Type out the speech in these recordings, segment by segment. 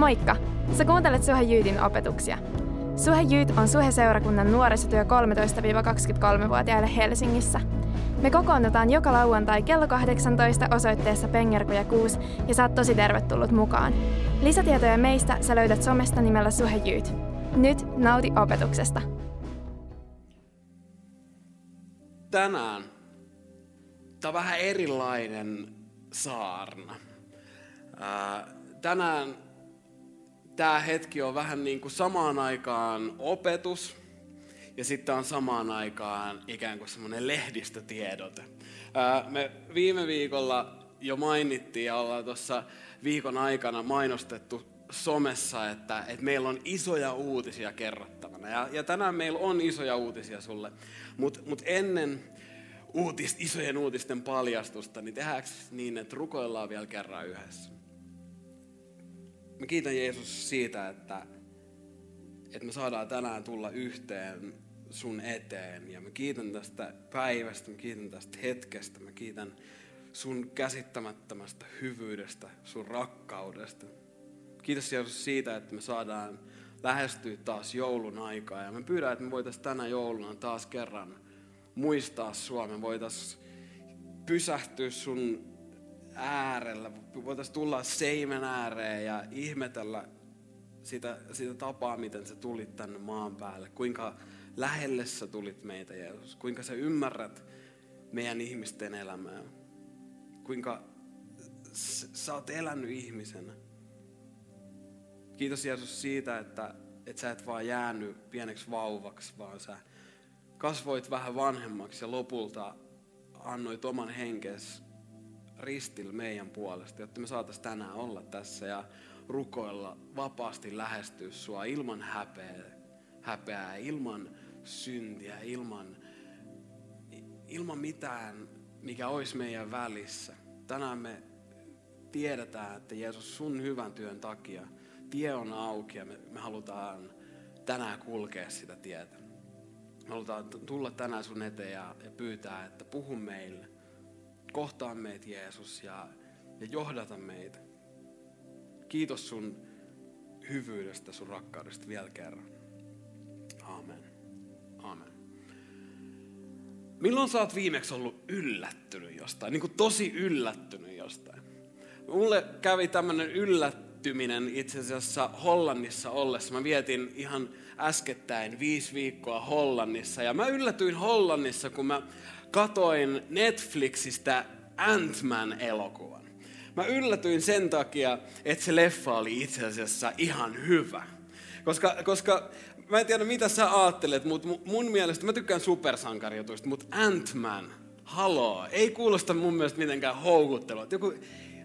Moikka! Sä kuuntelet Suhe Jyytin opetuksia. Suhe Jyyt on Suhe-seurakunnan nuorisotyö 13-23-vuotiaille Helsingissä. Me kokoonnutaan joka lauantai kello 18 osoitteessa Pengerkoja 6 ja saat tosi tervetullut mukaan. Lisätietoja meistä sä löydät somesta nimellä Suhe Jyyt. Nyt nauti opetuksesta. Tänään tämä on vähän erilainen saarna. Ää, tänään tämä hetki on vähän niin kuin samaan aikaan opetus ja sitten on samaan aikaan ikään kuin semmoinen lehdistötiedote. Me viime viikolla jo mainittiin ja ollaan tuossa viikon aikana mainostettu somessa, että, että meillä on isoja uutisia kerrottavana. Ja, ja tänään meillä on isoja uutisia sulle. Mutta mut ennen uutist, isojen uutisten paljastusta, niin tehdäänkö niin, että rukoillaan vielä kerran yhdessä? Mä kiitän Jeesus siitä, että, että me saadaan tänään tulla yhteen sun eteen. Ja mä kiitän tästä päivästä, mä kiitän tästä hetkestä, mä kiitän sun käsittämättömästä hyvyydestä, sun rakkaudesta. Kiitos Jeesus siitä, että me saadaan lähestyä taas joulun aikaa. Ja mä pyydän, että me voitaisiin tänä jouluna taas kerran muistaa sua. Me voitaisiin pysähtyä sun äärellä, voitaisiin tulla seimen ääreen ja ihmetellä sitä, sitä tapaa, miten sä tulit tänne maan päälle. Kuinka lähelle sä tulit meitä, Jeesus. Kuinka sä ymmärrät meidän ihmisten elämää. Kuinka sä oot elänyt ihmisenä. Kiitos Jeesus siitä, että, että sä et vaan jäänyt pieneksi vauvaksi, vaan sä kasvoit vähän vanhemmaksi ja lopulta annoit oman henkes ristillä meidän puolesta, jotta me saataisiin tänään olla tässä ja rukoilla vapaasti lähestyä sua ilman häpeää, häpeää ilman syntiä, ilman, ilman mitään, mikä olisi meidän välissä. Tänään me tiedetään, että Jeesus sun hyvän työn takia tie on auki ja me, me halutaan tänään kulkea sitä tietä. Me halutaan tulla tänään sun eteen ja, ja pyytää, että puhu meille. Kohtaa meitä Jeesus ja, ja johdata meitä. Kiitos sun hyvyydestä, sun rakkaudesta vielä kerran. Amen. Amen. Milloin sä oot viimeksi ollut yllättynyt jostain? Niin kuin tosi yllättynyt jostain. Mulle kävi tämmönen yllättyminen itse asiassa Hollannissa ollessa. Mä vietin ihan äskettäin viisi viikkoa Hollannissa. Ja mä yllätyin Hollannissa, kun mä katoin Netflixistä Ant-Man-elokuvan. Mä yllätyin sen takia, että se leffa oli itse asiassa ihan hyvä. Koska, koska mä en tiedä mitä sä ajattelet, mutta mun mielestä, mä tykkään supersankarijutuista, mutta Ant-Man, haloo, ei kuulosta mun mielestä mitenkään houkuttelua. Joku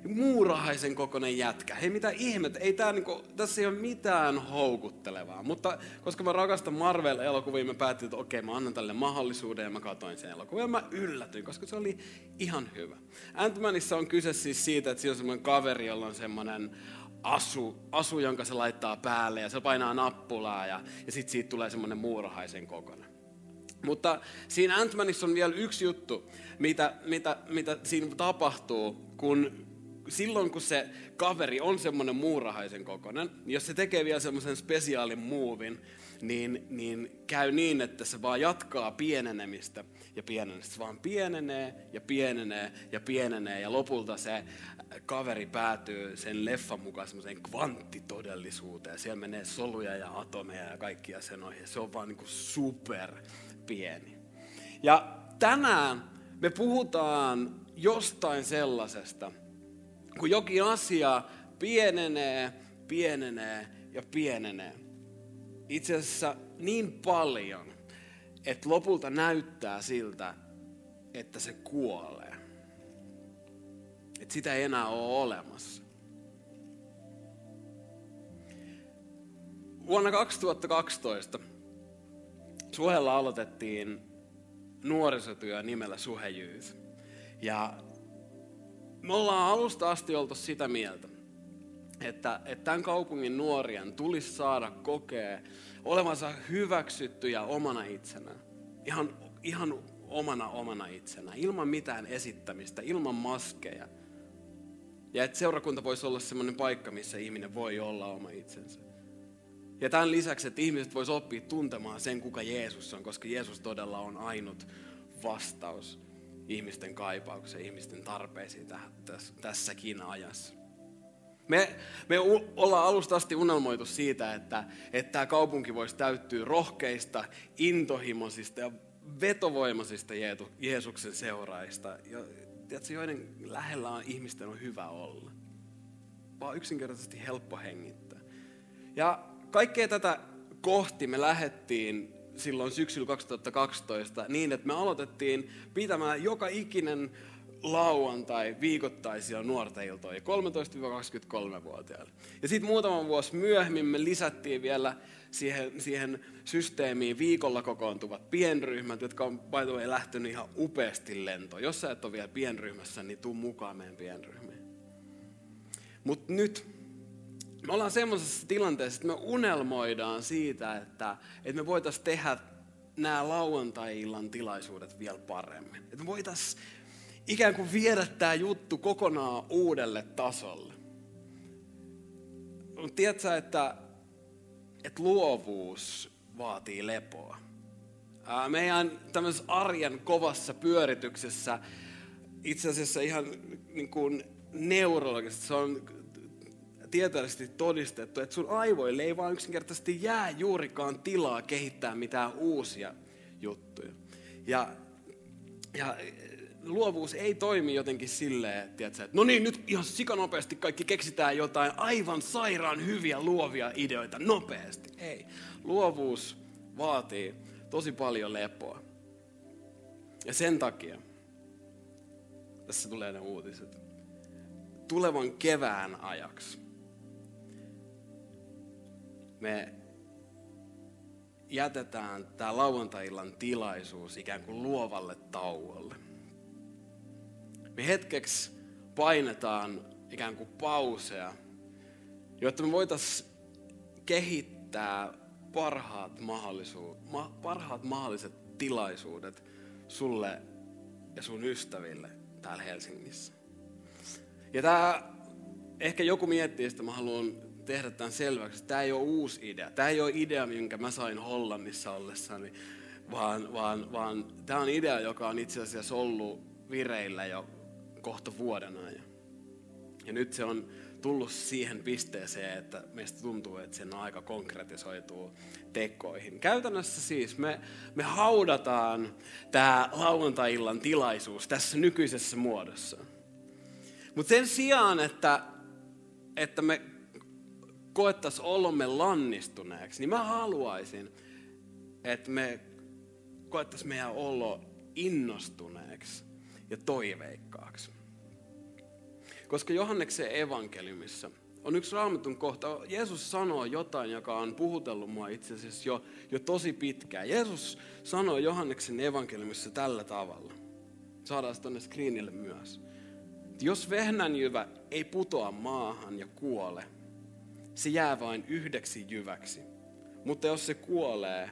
muurahaisen kokoinen jätkä. Hei mitä ihmettä, ei tää niinku, tässä ei ole mitään houkuttelevaa. Mutta koska mä rakastan Marvel-elokuvia, mä päätin, että okei, mä annan tälle mahdollisuuden ja mä katsoin sen elokuvan. Ja mä yllätyin, koska se oli ihan hyvä. Ant-Manissa on kyse siis siitä, että siinä on semmoinen kaveri, jolla on semmoinen asu, asu, jonka se laittaa päälle ja se painaa nappulaa ja, ja sitten siitä tulee semmoinen muurahaisen kokoinen. Mutta siinä ant on vielä yksi juttu, mitä, mitä, mitä siinä tapahtuu, kun silloin kun se kaveri on semmoinen muurahaisen kokoinen, niin jos se tekee vielä semmoisen spesiaalin muuvin, niin, niin käy niin, että se vaan jatkaa pienenemistä ja pienenemistä. Se vaan pienenee ja pienenee ja pienenee ja lopulta se kaveri päätyy sen leffan mukaan semmoiseen kvanttitodellisuuteen. Siellä menee soluja ja atomeja ja kaikkia sen ohi. Se on vaan niin super pieni. Ja tänään me puhutaan jostain sellaisesta, kun jokin asia pienenee, pienenee ja pienenee. Itse asiassa niin paljon, että lopulta näyttää siltä, että se kuolee. Että sitä ei enää ole olemassa. Vuonna 2012 Suhella aloitettiin nuorisotyö nimellä Suhe Youth. Ja me ollaan alusta asti oltu sitä mieltä, että, että tämän kaupungin nuorien tulisi saada kokea olevansa hyväksyttyjä omana itsenään. Ihan, ihan omana omana itsenään, ilman mitään esittämistä, ilman maskeja. Ja että seurakunta voisi olla semmoinen paikka, missä ihminen voi olla oma itsensä. Ja tämän lisäksi, että ihmiset vois oppia tuntemaan sen, kuka Jeesus on, koska Jeesus todella on ainut vastaus ihmisten kaipaukseen, ihmisten tarpeisiin tässäkin ajassa. Me, me ollaan alusta asti unelmoitu siitä, että, tämä kaupunki voisi täyttyä rohkeista, intohimoisista ja vetovoimaisista Jeesuksen seuraajista, joiden lähellä on, ihmisten on hyvä olla. Vaan yksinkertaisesti helppo hengittää. Ja kaikkea tätä kohti me lähettiin silloin syksyllä 2012 niin, että me aloitettiin pitämään joka ikinen lauantai viikoittaisia nuorten iltoja 13-23-vuotiaille. Ja sitten muutaman vuosi myöhemmin me lisättiin vielä siihen, siihen systeemiin viikolla kokoontuvat pienryhmät, jotka on by the way, lähtenyt ihan upeasti lentoon. Jos sä et ole vielä pienryhmässä, niin tuu mukaan meidän pienryhmiin. Mutta nyt me ollaan semmoisessa tilanteessa, että me unelmoidaan siitä, että, että me voitaisiin tehdä nämä lauantai-illan tilaisuudet vielä paremmin. Että me voitaisiin ikään kuin viedä tämä juttu kokonaan uudelle tasolle. Tiedätkö, että, että luovuus vaatii lepoa? Meidän tämmöisessä arjen kovassa pyörityksessä itse asiassa ihan niin kuin neurologisesti se on tieteellisesti todistettu, että sun aivoille ei vaan yksinkertaisesti jää juurikaan tilaa kehittää mitään uusia juttuja. Ja, ja luovuus ei toimi jotenkin silleen, että, että no niin, nyt ihan sikanopeasti kaikki keksitään jotain aivan sairaan hyviä luovia ideoita nopeasti. Ei. Luovuus vaatii tosi paljon lepoa. Ja sen takia, tässä tulee ne uutiset, tulevan kevään ajaksi me jätetään tämä lauantai-illan tilaisuus ikään kuin luovalle tauolle. Me hetkeksi painetaan ikään kuin pauseja, jotta me voitaisiin kehittää parhaat, mahdollisuudet, ma, parhaat mahdolliset tilaisuudet sulle ja sun ystäville täällä Helsingissä. Ja tämä, ehkä joku miettii, että mä haluan tehdä tämän selväksi. Tämä ei ole uusi idea. Tämä ei ole idea, minkä mä sain Hollannissa ollessani, vaan, vaan, vaan tämä on idea, joka on itse asiassa ollut vireillä jo kohta vuoden ajan. Ja nyt se on tullut siihen pisteeseen, että meistä tuntuu, että sen aika konkretisoituu tekoihin. Käytännössä siis me, me haudataan tämä lauantai-illan tilaisuus tässä nykyisessä muodossa. Mutta sen sijaan, että, että me koettaisiin olomme lannistuneeksi, niin mä haluaisin, että me koettaisiin meidän olo innostuneeksi ja toiveikkaaksi. Koska Johanneksen evankeliumissa on yksi raamatun kohta. Jeesus sanoo jotain, joka on puhutellut mua itse asiassa jo, jo tosi pitkään. Jeesus sanoo Johanneksen evankeliumissa tällä tavalla. Saadaan se tuonne screenille myös. Jos vehnänjyvä ei putoa maahan ja kuole, se jää vain yhdeksi jyväksi. Mutta jos se kuolee,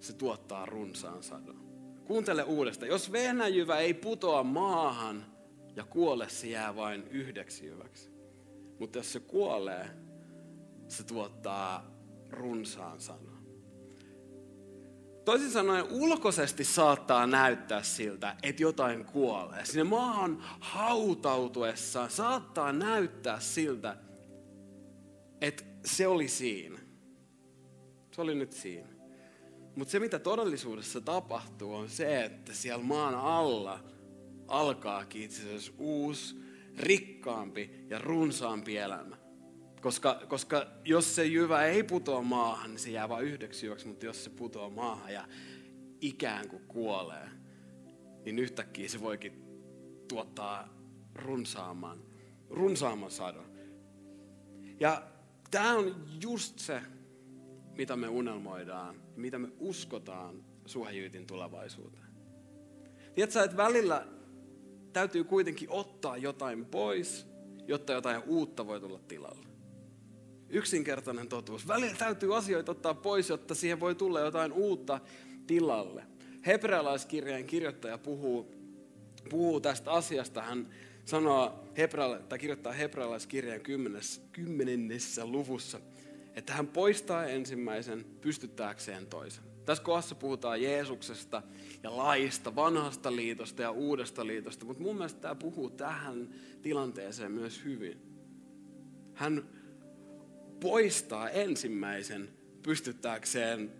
se tuottaa runsaan sadon. Kuuntele uudestaan. Jos vehnäjyvä ei putoa maahan ja kuole, se jää vain yhdeksi jyväksi. Mutta jos se kuolee, se tuottaa runsaan sadon. Toisin sanoen ulkoisesti saattaa näyttää siltä, että jotain kuolee. Sinne maahan hautautuessa saattaa näyttää siltä, että se oli siinä. Se oli nyt siinä. Mutta se, mitä todellisuudessa tapahtuu, on se, että siellä maan alla alkaakin itse asiassa uusi, rikkaampi ja runsaampi elämä. Koska, koska jos se jyvä ei putoa maahan, niin se jää vain yhdeksi jyväksi, mutta jos se putoaa maahan ja ikään kuin kuolee, niin yhtäkkiä se voikin tuottaa runsaamman, runsaamman sadon. Ja Tämä on just se, mitä me unelmoidaan, mitä me uskotaan suhejyytin tulevaisuuteen. Tiedätkö, että välillä täytyy kuitenkin ottaa jotain pois, jotta jotain uutta voi tulla tilalle. Yksinkertainen totuus. Välillä täytyy asioita ottaa pois, jotta siihen voi tulla jotain uutta tilalle. Hebrealaiskirjeen kirjoittaja puhuu, puhuu tästä asiasta. Hän sanoo Hebraala, tai kirjoittaa hebrealaiskirjan kymmenennessä luvussa, että hän poistaa ensimmäisen pystyttääkseen toisen. Tässä kohdassa puhutaan Jeesuksesta ja laista, vanhasta liitosta ja uudesta liitosta, mutta mun mielestä tämä puhuu tähän tilanteeseen myös hyvin. Hän poistaa ensimmäisen pystyttääkseen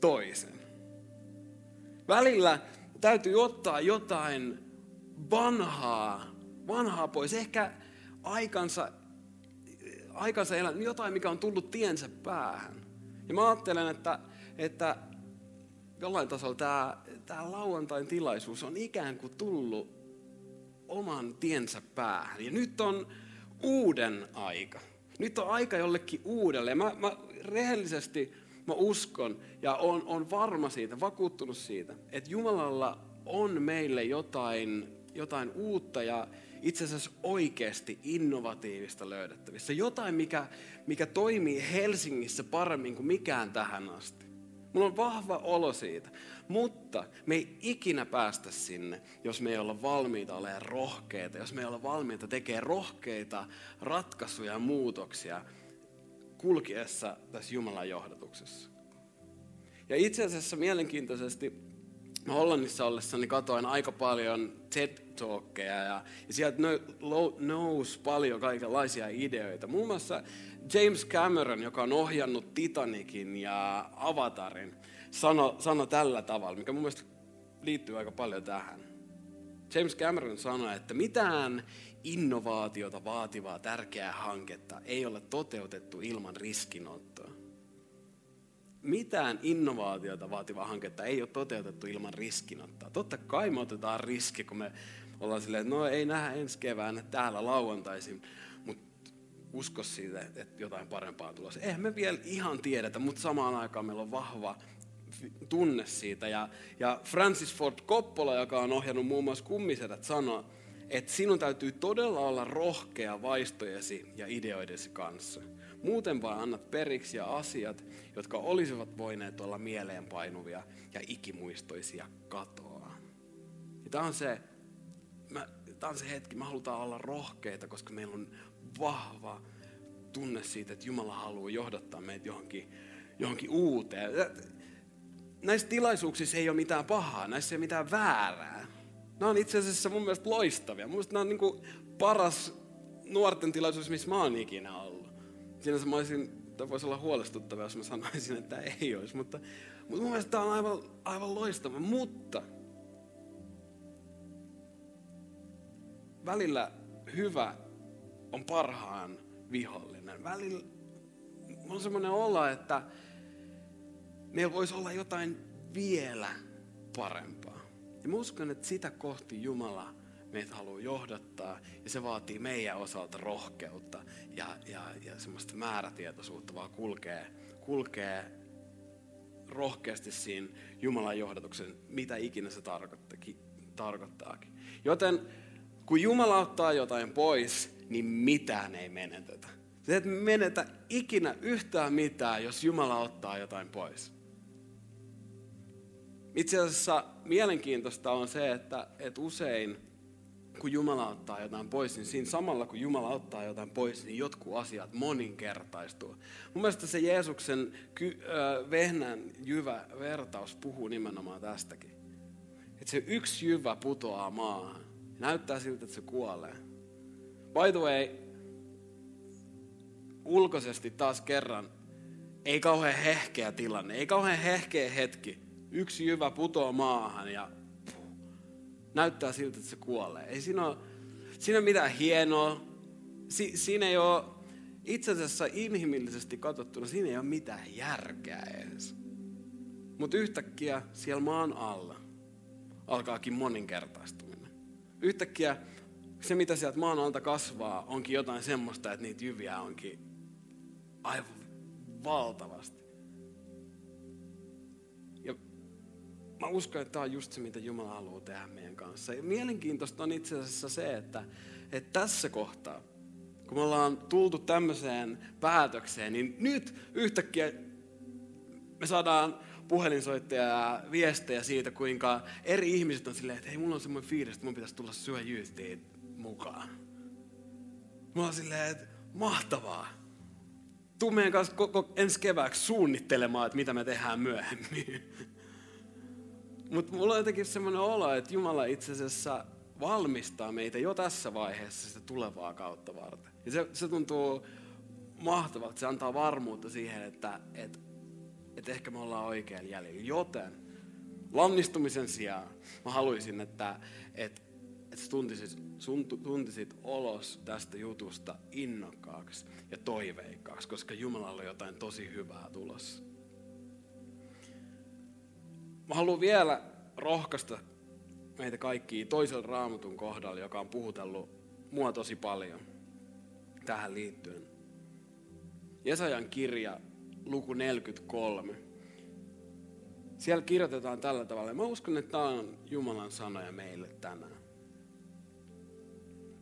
toisen. Välillä täytyy ottaa jotain vanhaa, vanhaa pois. Ehkä aikansa, aikansa elä, jotain, mikä on tullut tiensä päähän. Ja mä ajattelen, että, että jollain tasolla tämä, tämä lauantain tilaisuus on ikään kuin tullut oman tiensä päähän. Ja nyt on uuden aika. Nyt on aika jollekin uudelle. Mä, mä rehellisesti mä uskon ja on, on varma siitä, vakuuttunut siitä, että Jumalalla on meille jotain, jotain uutta ja itse asiassa oikeasti innovatiivista löydettävissä. Jotain, mikä, mikä toimii Helsingissä paremmin kuin mikään tähän asti. Mulla on vahva olo siitä. Mutta me ei ikinä päästä sinne, jos me ei olla valmiita olemaan rohkeita, jos me ei olla valmiita tekemään rohkeita ratkaisuja ja muutoksia kulkiessa tässä Jumalan johdatuksessa. Ja itse asiassa mielenkiintoisesti Hollannissa ollessani katoin aika paljon TED-talkkeja ja, ja sieltä nousi paljon kaikenlaisia ideoita. Muun muassa James Cameron, joka on ohjannut Titanicin ja Avatarin, sanoi sano tällä tavalla, mikä mun mielestä liittyy aika paljon tähän. James Cameron sanoi, että mitään innovaatiota vaativaa tärkeää hanketta ei ole toteutettu ilman riskinottoa. Mitään innovaatiota vaativaa hanketta ei ole toteutettu ilman riskinottoa. Totta kai me otetaan riski, kun me ollaan silleen, että no ei nähdä ensi keväänä täällä lauantaisin, mutta usko siitä, että jotain parempaa tulossa. Eihän me vielä ihan tiedetä, mutta samaan aikaan meillä on vahva tunne siitä. Ja, ja Francis Ford Coppola, joka on ohjannut muun muassa kummisedät, sanoo, että sinun täytyy todella olla rohkea vaistojesi ja ideoidesi kanssa. Muuten vaan annat periksi ja asiat, jotka olisivat voineet olla mieleenpainuvia ja ikimuistoisia katoaa. Ja tämä on se, mä, tämä on se hetki, me halutaan olla rohkeita, koska meillä on vahva tunne siitä, että Jumala haluaa johdattaa meitä johonkin, johonkin uuteen. Näissä tilaisuuksissa ei ole mitään pahaa, näissä ei ole mitään väärää. Nämä on itse asiassa mun mielestä loistavia. Mun mielestä nämä on niin paras nuorten tilaisuus, missä mä oon ikinä ollut. Siinä mä olisin, tämä voisi olla huolestuttavaa, jos mä sanoisin, että ei olisi. Mutta, mutta mun mielestä tämä on aivan, aivan loistava. Mutta välillä hyvä on parhaan vihollinen. Välillä on semmoinen olo, että meillä voisi olla jotain vielä parempaa. Ja mä uskon, että sitä kohti Jumala meitä haluaa johdattaa ja se vaatii meidän osalta rohkeutta ja, ja, ja semmoista määrätietoisuutta, vaan kulkee, kulkee rohkeasti siinä Jumalan johdatuksen, mitä ikinä se tarkoittaakin. Joten kun Jumala ottaa jotain pois, niin mitään ei menetetä. Se et menetä ikinä yhtään mitään, jos Jumala ottaa jotain pois. Itse asiassa mielenkiintoista on se, että, että usein kun Jumala ottaa jotain pois, niin siinä samalla kun Jumala ottaa jotain pois, niin jotkut asiat moninkertaistuu. Mun mielestä se Jeesuksen ky, äh, vehnän jyvä vertaus puhuu nimenomaan tästäkin. Että se yksi jyvä putoaa maahan. Näyttää siltä, että se kuolee. By the way, ulkoisesti taas kerran ei kauhean hehkeä tilanne, ei kauhean hehkeä hetki yksi jyvä putoaa maahan ja näyttää siltä, että se kuolee. Ei siinä ole, siinä ole mitään hienoa. Si, siinä ei ole, itse asiassa inhimillisesti katsottuna, siinä ei ole mitään järkeä edes. Mutta yhtäkkiä siellä maan alla alkaakin moninkertaistuminen. Yhtäkkiä se, mitä sieltä maan alta kasvaa, onkin jotain semmoista, että niitä jyviä onkin aivan valtavasti. Mä uskon, että tämä on just se, mitä Jumala haluaa tehdä meidän kanssa. Ja mielenkiintoista on itse asiassa se, että, että tässä kohtaa, kun me ollaan tultu tämmöiseen päätökseen, niin nyt yhtäkkiä me saadaan puhelinsoittajia ja viestejä siitä, kuinka eri ihmiset on silleen, että hei, mulla on semmoinen fiilis, että mun pitäisi tulla syö mukaan. Mä oon silleen, että mahtavaa. Tuu meidän kanssa koko ensi kevääksi suunnittelemaan, että mitä me tehdään myöhemmin. Mutta mulla on jotenkin semmoinen olo, että Jumala itse asiassa valmistaa meitä jo tässä vaiheessa sitä tulevaa kautta varten. Ja se, se tuntuu mahtavalta, se antaa varmuutta siihen, että, että, että ehkä me ollaan oikein jäljellä. Joten lannistumisen sijaan mä haluaisin, että, että, että tuntisit, sun, tuntisit olos tästä jutusta innokkaaksi ja toiveikkaaksi, koska Jumalalla on jotain tosi hyvää tulossa. Mä haluan vielä rohkaista meitä kaikkia toisella raamatun kohdalla, joka on puhutellut mua tosi paljon tähän liittyen. Jesajan kirja, luku 43. Siellä kirjoitetaan tällä tavalla. Mä uskon, että tämä on Jumalan sanoja meille tänään.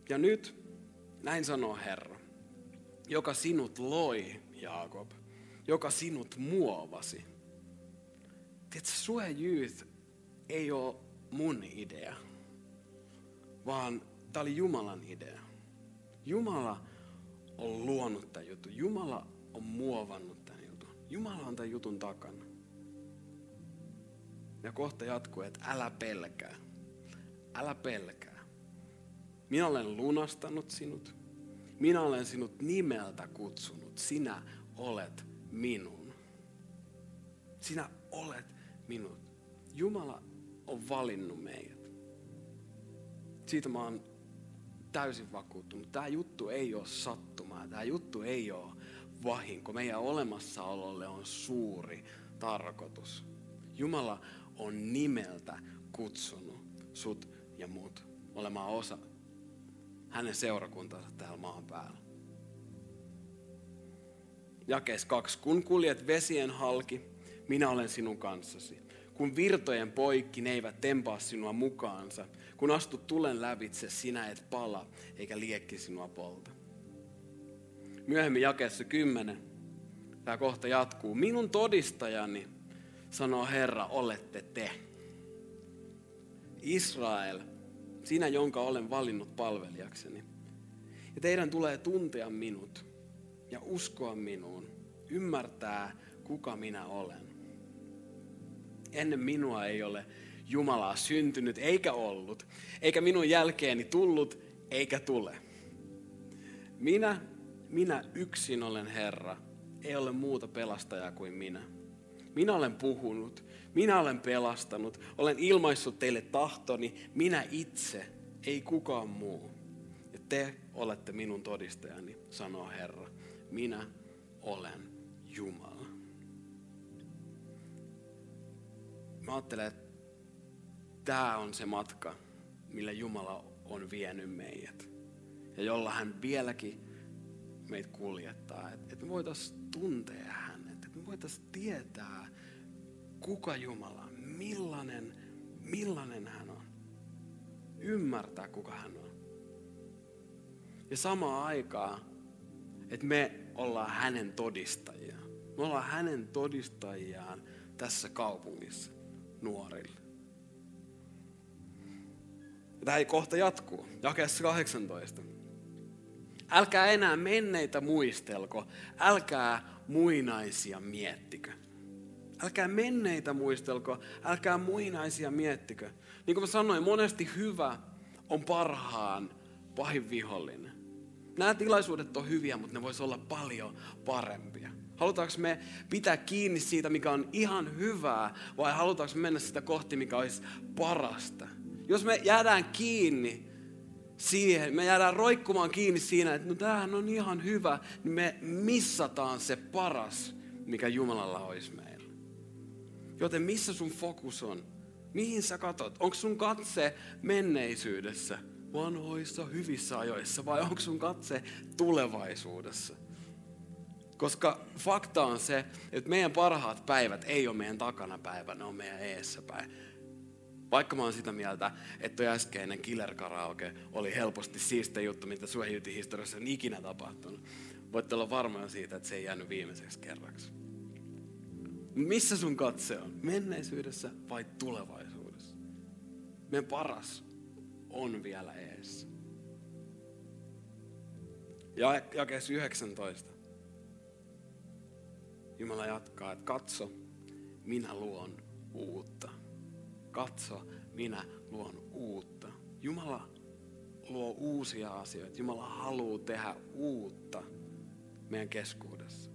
Ja nyt, näin sanoo Herra, joka sinut loi, Jaakob, joka sinut muovasi. Tiedätkö, Sue Youth ei ole mun idea, vaan tämä oli Jumalan idea. Jumala on luonut tämän jutun. Jumala on muovannut tämän jutun. Jumala on tämän jutun takana. Ja kohta jatkuu, että älä pelkää. Älä pelkää. Minä olen lunastanut sinut. Minä olen sinut nimeltä kutsunut. Sinä olet minun. Sinä olet minut. Jumala on valinnut meidät. Siitä mä oon täysin vakuuttunut. Tämä juttu ei ole sattumaa. Tämä juttu ei ole vahinko. Meidän olemassaololle on suuri tarkoitus. Jumala on nimeltä kutsunut sut ja mut olemaan osa hänen seurakuntansa täällä maan päällä. Jakees kaksi. Kun kuljet vesien halki, minä olen sinun kanssasi. Kun virtojen poikki ne eivät tempaa sinua mukaansa. Kun astut tulen lävitse, sinä et pala, eikä liekki sinua polta. Myöhemmin jakeessa kymmenen. Tämä kohta jatkuu. Minun todistajani, sanoo Herra, olette te. Israel, sinä jonka olen valinnut palvelijakseni. Ja teidän tulee tuntea minut ja uskoa minuun, ymmärtää kuka minä olen. Ennen minua ei ole Jumalaa syntynyt eikä ollut, eikä minun jälkeeni tullut eikä tule. Minä, minä yksin olen Herra, ei ole muuta pelastajaa kuin minä. Minä olen puhunut, minä olen pelastanut, olen ilmaissut teille tahtoni, minä itse, ei kukaan muu. Ja te olette minun todistajani, sanoo Herra. Minä olen Jumala. Mä ajattelen, että tämä on se matka, millä Jumala on vienyt meidät. Ja jolla hän vieläkin meitä kuljettaa. Että me voitaisiin tuntea hänet. Että me voitaisiin tietää, kuka Jumala on. Millainen, millainen hän on. Ymmärtää, kuka hän on. Ja samaan aikaan, että me ollaan hänen todistajiaan. Me ollaan hänen todistajiaan tässä kaupungissa nuorille. Tämä kohta jatkuu, jakeessa 18. Älkää enää menneitä muistelko, älkää muinaisia miettikö. Älkää menneitä muistelko, älkää muinaisia miettikö. Niin kuin mä sanoin, monesti hyvä on parhaan pahin vihollinen. Nämä tilaisuudet on hyviä, mutta ne voisi olla paljon parempia. Halutaanko me pitää kiinni siitä, mikä on ihan hyvää, vai halutaanko me mennä sitä kohti, mikä olisi parasta? Jos me jäädään kiinni siihen, me jäädään roikkumaan kiinni siinä, että no tämähän on ihan hyvä, niin me missataan se paras, mikä Jumalalla olisi meillä. Joten missä sun fokus on? Mihin sä katot? Onko sun katse menneisyydessä, vanhoissa, hyvissä ajoissa vai onko sun katse tulevaisuudessa? Koska fakta on se, että meidän parhaat päivät ei ole meidän takana päivä, ne on meidän eessä päin. Vaikka mä oon sitä mieltä, että tuo äskeinen Killer Karaoke oli helposti siistä juttu, mitä Suojutin historiassa on ikinä tapahtunut. Voitte olla varmoja siitä, että se ei jäänyt viimeiseksi kerraksi. Missä sun katse on? Menneisyydessä vai tulevaisuudessa? Meidän paras on vielä eessä. Ja jakeessa 19. Jumala jatkaa, että katso, minä luon uutta. Katso, minä luon uutta. Jumala luo uusia asioita. Jumala haluaa tehdä uutta meidän keskuudessa.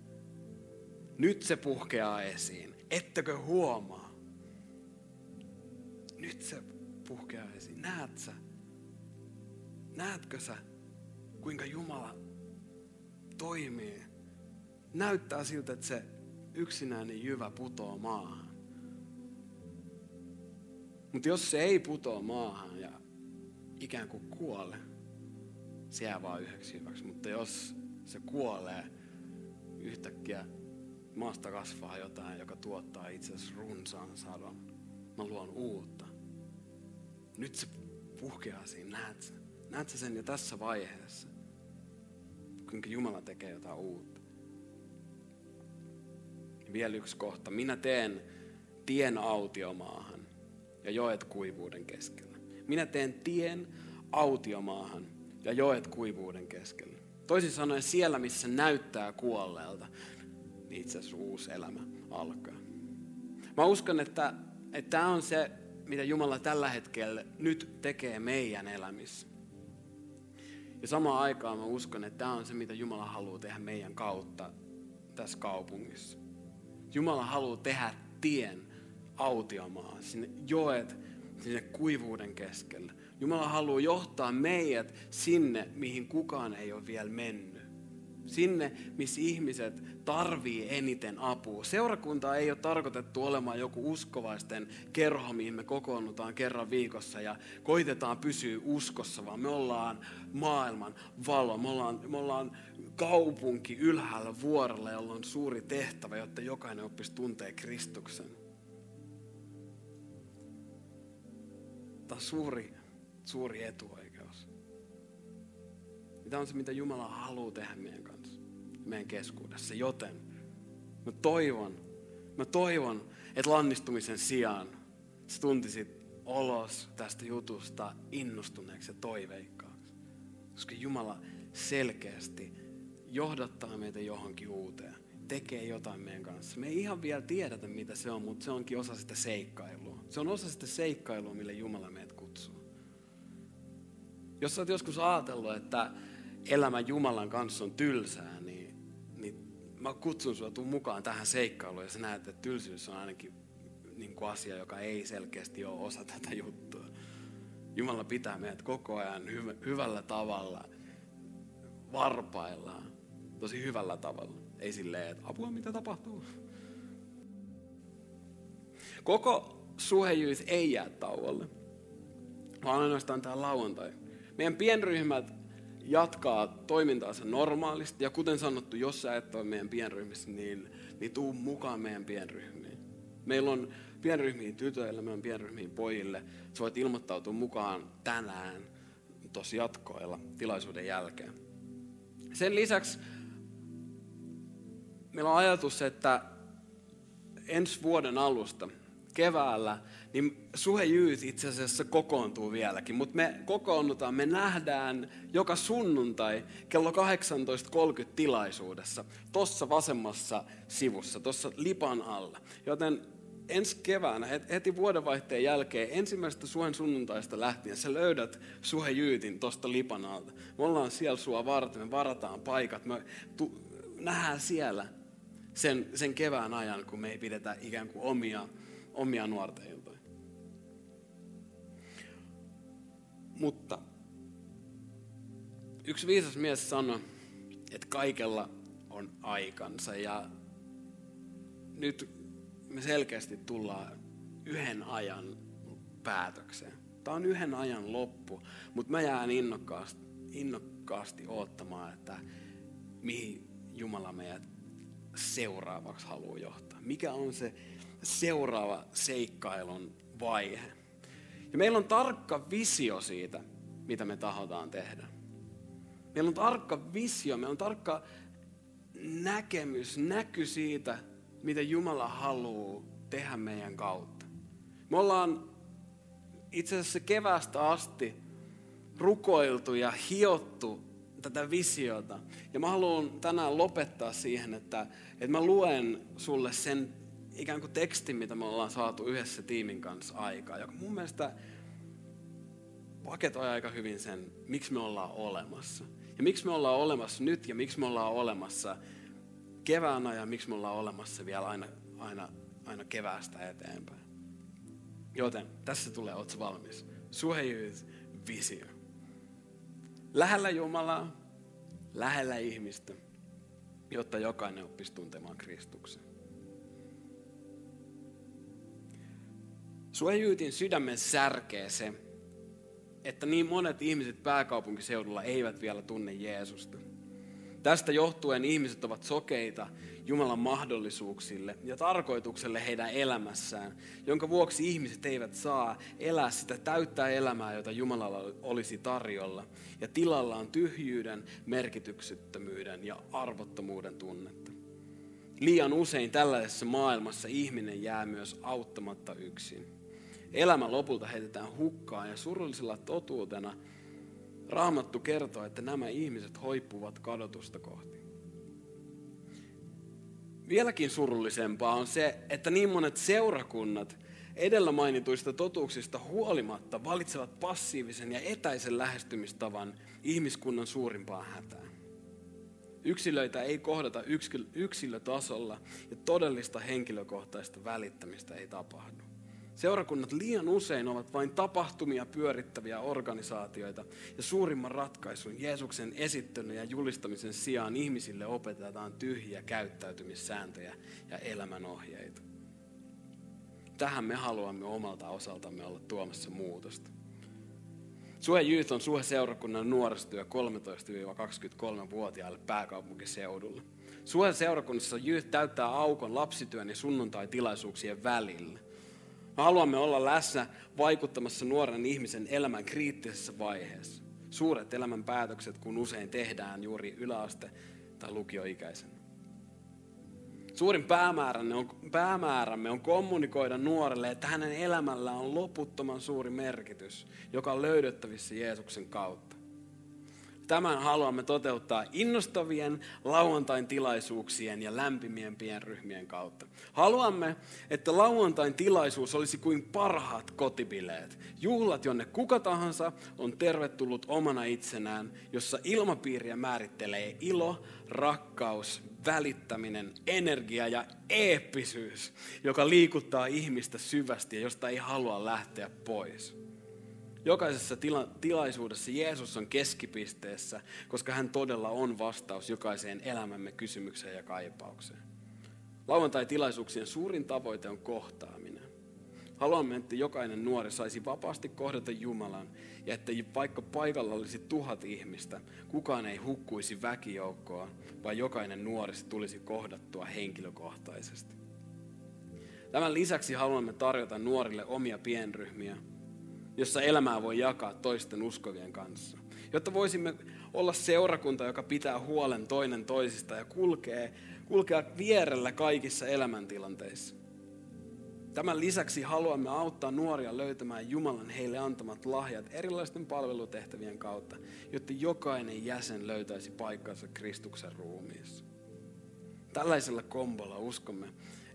Nyt se puhkeaa esiin. Ettekö huomaa? Nyt se puhkeaa esiin. Näet sä? Näetkö sä, kuinka Jumala toimii? Näyttää siltä, että se yksinäinen jyvä putoo maahan. Mutta jos se ei putoa maahan ja ikään kuin kuole, se jää vaan yhdeksi hyväksi. Mutta jos se kuolee, yhtäkkiä maasta kasvaa jotain, joka tuottaa itse asiassa runsaan sadon. Mä luon uutta. Nyt se puhkeaa siinä, näet sä? Näet sä sen jo tässä vaiheessa? Kuinka Jumala tekee jotain uutta. Vielä yksi kohta. Minä teen tien autiomaahan ja joet kuivuuden keskellä. Minä teen tien autiomaahan ja joet kuivuuden keskellä. Toisin sanoen siellä, missä näyttää kuolleelta, niin itse asiassa uusi elämä alkaa. Mä uskon, että, tämä on se, mitä Jumala tällä hetkellä nyt tekee meidän elämissä. Ja samaan aikaan mä uskon, että tämä on se, mitä Jumala haluaa tehdä meidän kautta tässä kaupungissa. Jumala haluaa tehdä tien autiomaan, sinne joet, sinne kuivuuden keskelle. Jumala haluaa johtaa meidät sinne, mihin kukaan ei ole vielä mennyt. Sinne, missä ihmiset tarvii eniten apua. Seurakunta ei ole tarkoitettu olemaan joku uskovaisten kerho, mihin me kokoonnutaan kerran viikossa ja koitetaan pysyä uskossa, vaan me ollaan maailman valo. Me ollaan, me ollaan kaupunki ylhäällä vuorella, jolla on suuri tehtävä, jotta jokainen oppisi tuntee Kristuksen. Tämä on suuri, suuri etuoikeus. Tämä on se, mitä Jumala haluaa tehdä meidän kanssa, meidän keskuudessa. Joten mä toivon, mä toivon, että lannistumisen sijaan sä tuntisit olos tästä jutusta innostuneeksi ja toiveikkaaksi. Koska Jumala selkeästi johdattaa meitä johonkin uuteen, tekee jotain meidän kanssa. Me ei ihan vielä tiedetä, mitä se on, mutta se onkin osa sitä seikkailua. Se on osa sitä seikkailua, mille Jumala meitä kutsuu. Jos sä oot joskus ajatellut, että elämä Jumalan kanssa on tylsää, mä kutsun sua tuu mukaan tähän seikkailuun ja sä näet, että tylsyys on ainakin niin kuin asia, joka ei selkeästi ole osa tätä juttua. Jumala pitää meidät koko ajan hyv- hyvällä tavalla varpaillaan tosi hyvällä tavalla. Ei silleen, että apua mitä tapahtuu. Koko suhejyys ei jää tauolle, vaan ainoastaan tämä lauantai. Meidän pienryhmät jatkaa toimintaansa normaalisti. Ja kuten sanottu, jos sä et ole meidän pienryhmissä, niin, niin tuu mukaan meidän pienryhmiin. Meillä on pienryhmiin tytöille, meillä on pienryhmiin pojille. Sä voit ilmoittautua mukaan tänään tuossa jatkoilla tilaisuuden jälkeen. Sen lisäksi meillä on ajatus, että ensi vuoden alusta, keväällä, niin Suhe Youth itse asiassa kokoontuu vieläkin. Mutta me kokoonnutaan, me nähdään joka sunnuntai kello 18.30 tilaisuudessa, tuossa vasemmassa sivussa, tuossa lipan alla. Joten ensi keväänä, heti vuodenvaihteen jälkeen, ensimmäisestä Suhen sunnuntaista lähtien, sä löydät Suhe Jyytin tuosta lipan alta. Me ollaan siellä sua varten, me varataan paikat, me tu- nähdään siellä sen, sen kevään ajan, kun me ei pidetä ikään kuin omia, omia nuorten Mutta yksi viisas mies sanoi, että kaikella on aikansa ja nyt me selkeästi tullaan yhden ajan päätökseen. Tämä on yhden ajan loppu, mutta mä jään innokkaasti, innokkaasti odottamaan, että mihin Jumala meidät seuraavaksi haluaa johtaa. Mikä on se seuraava seikkailun vaihe. Ja meillä on tarkka visio siitä, mitä me tahotaan tehdä. Meillä on tarkka visio, meillä on tarkka näkemys, näky siitä, mitä Jumala haluaa tehdä meidän kautta. Me ollaan itse asiassa kevästä asti rukoiltu ja hiottu tätä visiota. Ja mä haluan tänään lopettaa siihen, että, että mä luen sulle sen ikään kuin tekstin, mitä me ollaan saatu yhdessä tiimin kanssa aikaa, joka mun mielestä paketoi aika hyvin sen, miksi me ollaan olemassa. Ja miksi me ollaan olemassa nyt ja miksi me ollaan olemassa keväänä ja miksi me ollaan olemassa vielä aina, aina, aina keväästä eteenpäin. Joten tässä tulee, ootko valmis? Suhejyyt, visio. Lähellä Jumalaa, lähellä ihmistä, jotta jokainen oppisi tuntemaan Kristuksen. Suhejyytin sydämen särkee se, että niin monet ihmiset pääkaupunkiseudulla eivät vielä tunne Jeesusta. Tästä johtuen ihmiset ovat sokeita Jumalan mahdollisuuksille ja tarkoitukselle heidän elämässään, jonka vuoksi ihmiset eivät saa elää sitä täyttää elämää, jota Jumalalla olisi tarjolla. Ja tilalla on tyhjyyden, merkityksettömyyden ja arvottomuuden tunnetta. Liian usein tällaisessa maailmassa ihminen jää myös auttamatta yksin. Elämä lopulta heitetään hukkaan ja surullisella totuutena Raamattu kertoo, että nämä ihmiset hoippuvat kadotusta kohti. Vieläkin surullisempaa on se, että niin monet seurakunnat edellä mainituista totuuksista huolimatta valitsevat passiivisen ja etäisen lähestymistavan ihmiskunnan suurimpaan hätään. Yksilöitä ei kohdata yksilötasolla ja todellista henkilökohtaista välittämistä ei tapahdu. Seurakunnat liian usein ovat vain tapahtumia pyörittäviä organisaatioita ja suurimman ratkaisun Jeesuksen esittelyn ja julistamisen sijaan ihmisille opetetaan tyhjiä käyttäytymissääntöjä ja elämänohjeita. Tähän me haluamme omalta osaltamme olla tuomassa muutosta. Suhe Youth on Suhe seurakunnan nuorisotyö 13-23-vuotiaille pääkaupunkiseudulla. Suhe seurakunnassa Youth täyttää aukon lapsityön ja sunnuntai-tilaisuuksien välillä. Me haluamme olla läsnä vaikuttamassa nuoren ihmisen elämän kriittisessä vaiheessa. Suuret elämän päätökset, kun usein tehdään juuri yläaste- tai lukioikäisenä. Suurin päämäärämme on, päämäärämme on kommunikoida nuorelle, että hänen elämällä on loputtoman suuri merkitys, joka on löydettävissä Jeesuksen kautta. Tämän haluamme toteuttaa innostavien lauantain tilaisuuksien ja lämpimien pienryhmien kautta. Haluamme, että lauantain tilaisuus olisi kuin parhaat kotibileet. Juhlat, jonne kuka tahansa on tervetullut omana itsenään, jossa ilmapiiriä määrittelee ilo, rakkaus, välittäminen, energia ja eeppisyys, joka liikuttaa ihmistä syvästi ja josta ei halua lähteä pois. Jokaisessa tila- tilaisuudessa Jeesus on keskipisteessä, koska hän todella on vastaus jokaiseen elämämme kysymykseen ja kaipaukseen. Lauantai-tilaisuuksien suurin tavoite on kohtaaminen. Haluamme, että jokainen nuori saisi vapaasti kohdata Jumalan ja että vaikka paikalla olisi tuhat ihmistä, kukaan ei hukkuisi väkijoukkoa, vaan jokainen nuori tulisi kohdattua henkilökohtaisesti. Tämän lisäksi haluamme tarjota nuorille omia pienryhmiä, jossa elämää voi jakaa toisten uskovien kanssa. Jotta voisimme olla seurakunta, joka pitää huolen toinen toisista ja kulkee, kulkea vierellä kaikissa elämäntilanteissa. Tämän lisäksi haluamme auttaa nuoria löytämään Jumalan heille antamat lahjat erilaisten palvelutehtävien kautta, jotta jokainen jäsen löytäisi paikkansa Kristuksen ruumiissa. Tällaisella kombolla uskomme,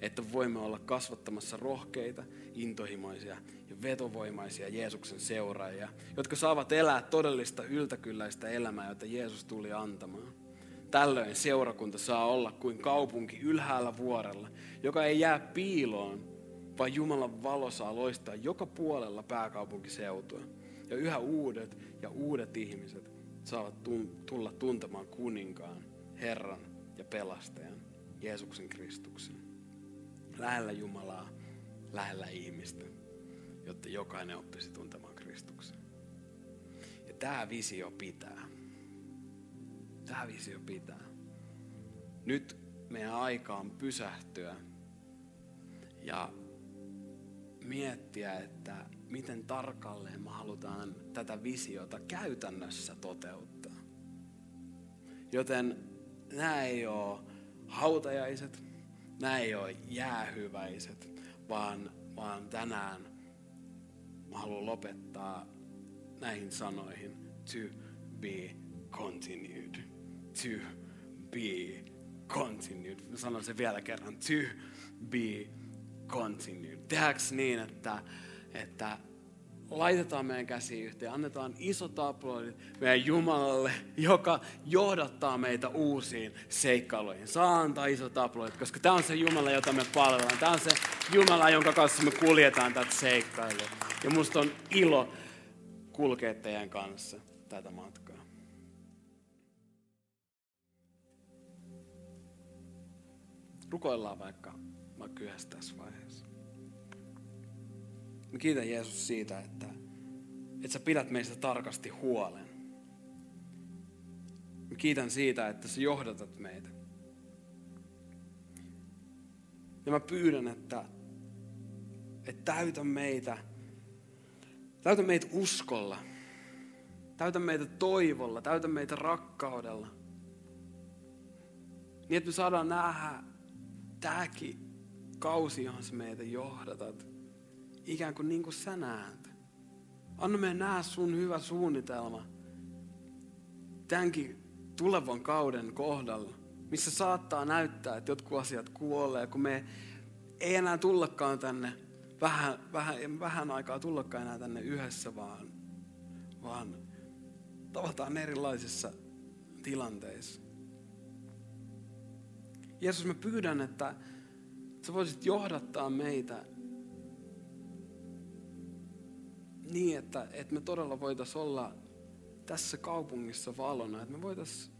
että voimme olla kasvattamassa rohkeita, intohimoisia ja vetovoimaisia Jeesuksen seuraajia, jotka saavat elää todellista yltäkylläistä elämää, jota Jeesus tuli antamaan. Tällöin seurakunta saa olla kuin kaupunki ylhäällä vuorella, joka ei jää piiloon, vaan Jumalan valo saa loistaa joka puolella pääkaupunkiseutua. Ja yhä uudet ja uudet ihmiset saavat tulla tuntemaan kuninkaan, Herran ja pelastajan, Jeesuksen Kristuksen. Lähellä Jumalaa, lähellä ihmistä, jotta jokainen oppisi tuntemaan Kristuksen. Ja tämä visio pitää. Tämä visio pitää. Nyt meidän aika on pysähtyä ja miettiä, että miten tarkalleen me halutaan tätä visiota käytännössä toteuttaa. Joten nämä ei ole hautajaiset, nämä ei ole jäähyväiset, vaan, vaan tänään mä haluan lopettaa näihin sanoihin to be continued. To be continued. Mä sanon sen vielä kerran. To be continued. Tehdäänkö niin, että, että laitetaan meidän käsi yhteen, annetaan isot aplodit meidän Jumalalle, joka johdattaa meitä uusiin seikkailuihin. Saa antaa isot aplodit, koska tämä on se Jumala, jota me palvellaan. Tämä on se Jumala, jonka kanssa me kuljetaan tätä seikkailua. Ja musta on ilo kulkea teidän kanssa tätä matkaa. Rukoillaan vaikka, vaikka yhdessä tässä vaiheessa. Mä kiitän Jeesus siitä, että, että sä pidät meistä tarkasti huolen. Mä kiitän siitä, että sä johdatat meitä. Ja mä pyydän, että, että täytä meitä, täytä meitä uskolla, täytä meitä toivolla, täytä meitä rakkaudella. Niin, että me saadaan nähdä tämäkin kausi, johon sä meitä johdatat ikään kuin niin kuin sä näet. Anna me nähdä sun hyvä suunnitelma tämänkin tulevan kauden kohdalla, missä saattaa näyttää, että jotkut asiat kuolee, kun me ei enää tullakaan tänne, vähän, vähän, vähän aikaa tullakaan enää tänne yhdessä, vaan, vaan tavataan erilaisissa tilanteissa. Jeesus, mä pyydän, että sä voisit johdattaa meitä niin, että, että me todella voitaisiin olla tässä kaupungissa valona, että me voitaisiin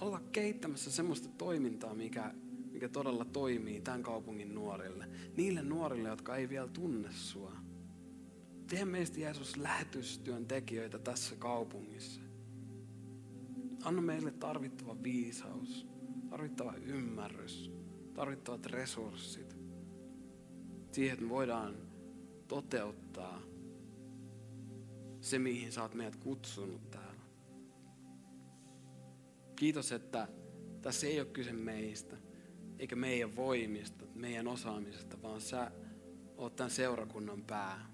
olla kehittämässä semmoista toimintaa, mikä, mikä todella toimii tämän kaupungin nuorille. Niille nuorille, jotka ei vielä tunne sua. Tee meistä Jeesus lähetystyön tekijöitä tässä kaupungissa. Anna meille tarvittava viisaus, tarvittava ymmärrys, tarvittavat resurssit. Siihen, että me voidaan toteuttaa se, mihin sä oot meidät kutsunut täällä. Kiitos, että tässä ei ole kyse meistä, eikä meidän voimista, meidän osaamisesta, vaan sä oot tämän seurakunnan pää.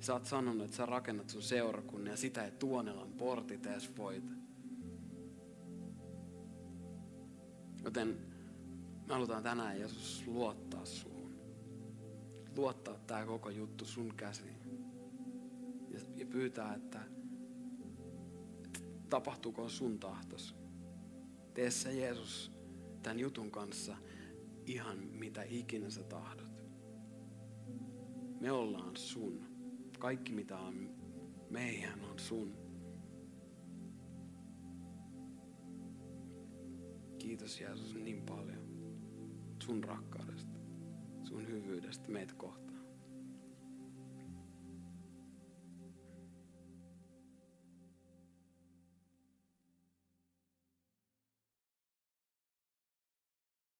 Sä oot sanonut, että sä rakennat sun seurakunnan ja sitä ei Tuonelan portit edes voita. Joten me halutaan tänään Jeesus luottaa sun luottaa tämä koko juttu sun käsiin. Ja, ja pyytää, että, tapahtuuko sun tahtos. Tee se Jeesus tämän jutun kanssa ihan mitä ikinä sä tahdot. Me ollaan sun. Kaikki mitä on meidän on sun. Kiitos Jeesus niin paljon sun rakkaudesta sun hyvyydestä meitä kohtaan.